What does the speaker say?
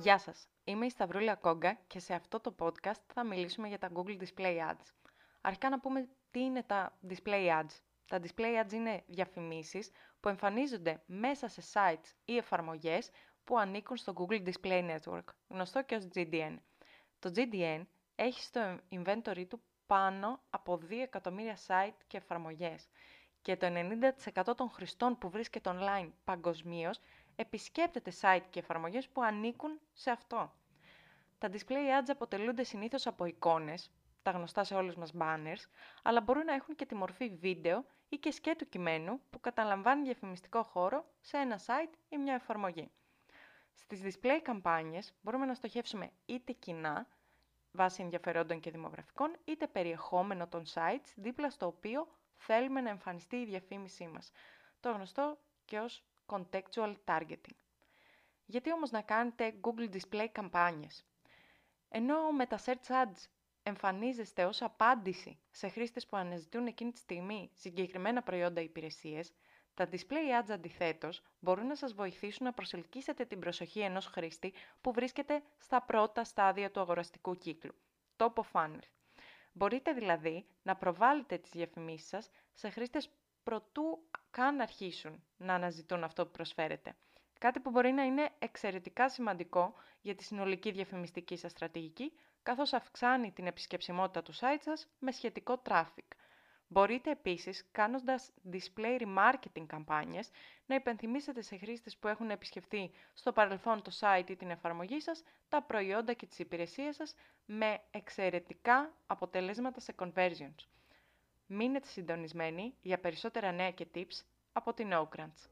Γεια σας, είμαι η Σταυρούλα Κόγκα και σε αυτό το podcast θα μιλήσουμε για τα Google Display Ads. Αρχικά να πούμε τι είναι τα Display Ads. Τα Display Ads είναι διαφημίσεις που εμφανίζονται μέσα σε sites ή εφαρμογές που ανήκουν στο Google Display Network, γνωστό και ως GDN. Το GDN έχει στο inventory του πάνω από 2 εκατομμύρια site και εφαρμογές και το 90% των χρηστών που βρίσκεται online παγκοσμίως επισκέπτεται site και εφαρμογές που ανήκουν σε αυτό. Τα display ads αποτελούνται συνήθως από εικόνες, τα γνωστά σε όλους μας banners, αλλά μπορούν να έχουν και τη μορφή βίντεο ή και σκέτου κειμένου που καταλαμβάνει διαφημιστικό χώρο σε ένα site ή μια εφαρμογή. Στις display καμπάνιες μπορούμε να στοχεύσουμε είτε κοινά, βάσει ενδιαφερόντων και δημογραφικών, είτε περιεχόμενο των sites δίπλα στο οποίο θέλουμε να εμφανιστεί η διαφήμισή μας. Το γνωστό και ως contextual targeting. Γιατί όμως να κάνετε Google Display καμπάνιες; Ενώ με τα search ads εμφανίζεστε ως απάντηση σε χρήστες που αναζητούν εκείνη τη στιγμή συγκεκριμένα προϊόντα ή υπηρεσίες, τα display ads αντιθέτως μπορούν να σας βοηθήσουν να προσελκύσετε την προσοχή ενός χρήστη που βρίσκεται στα πρώτα στάδια του αγοραστικού κύκλου, top of funnel. Μπορείτε δηλαδή να προβάλλετε τις διαφημίσεις σας σε χρήστες προτού καν αρχίσουν να αναζητούν αυτό που προσφέρετε. Κάτι που μπορεί να είναι εξαιρετικά σημαντικό για τη συνολική διαφημιστική σας στρατηγική, καθώς αυξάνει την επισκεψιμότητα του site σας με σχετικό traffic. Μπορείτε επίσης, κάνοντας display remarketing καμπάνιες, να υπενθυμίσετε σε χρήστες που έχουν επισκεφτεί στο παρελθόν το site ή την εφαρμογή σας, τα προϊόντα και τις υπηρεσίες σας με εξαιρετικά αποτελέσματα σε conversions. Μείνετε συντονισμένοι για περισσότερα νέα και tips από την Oakrants.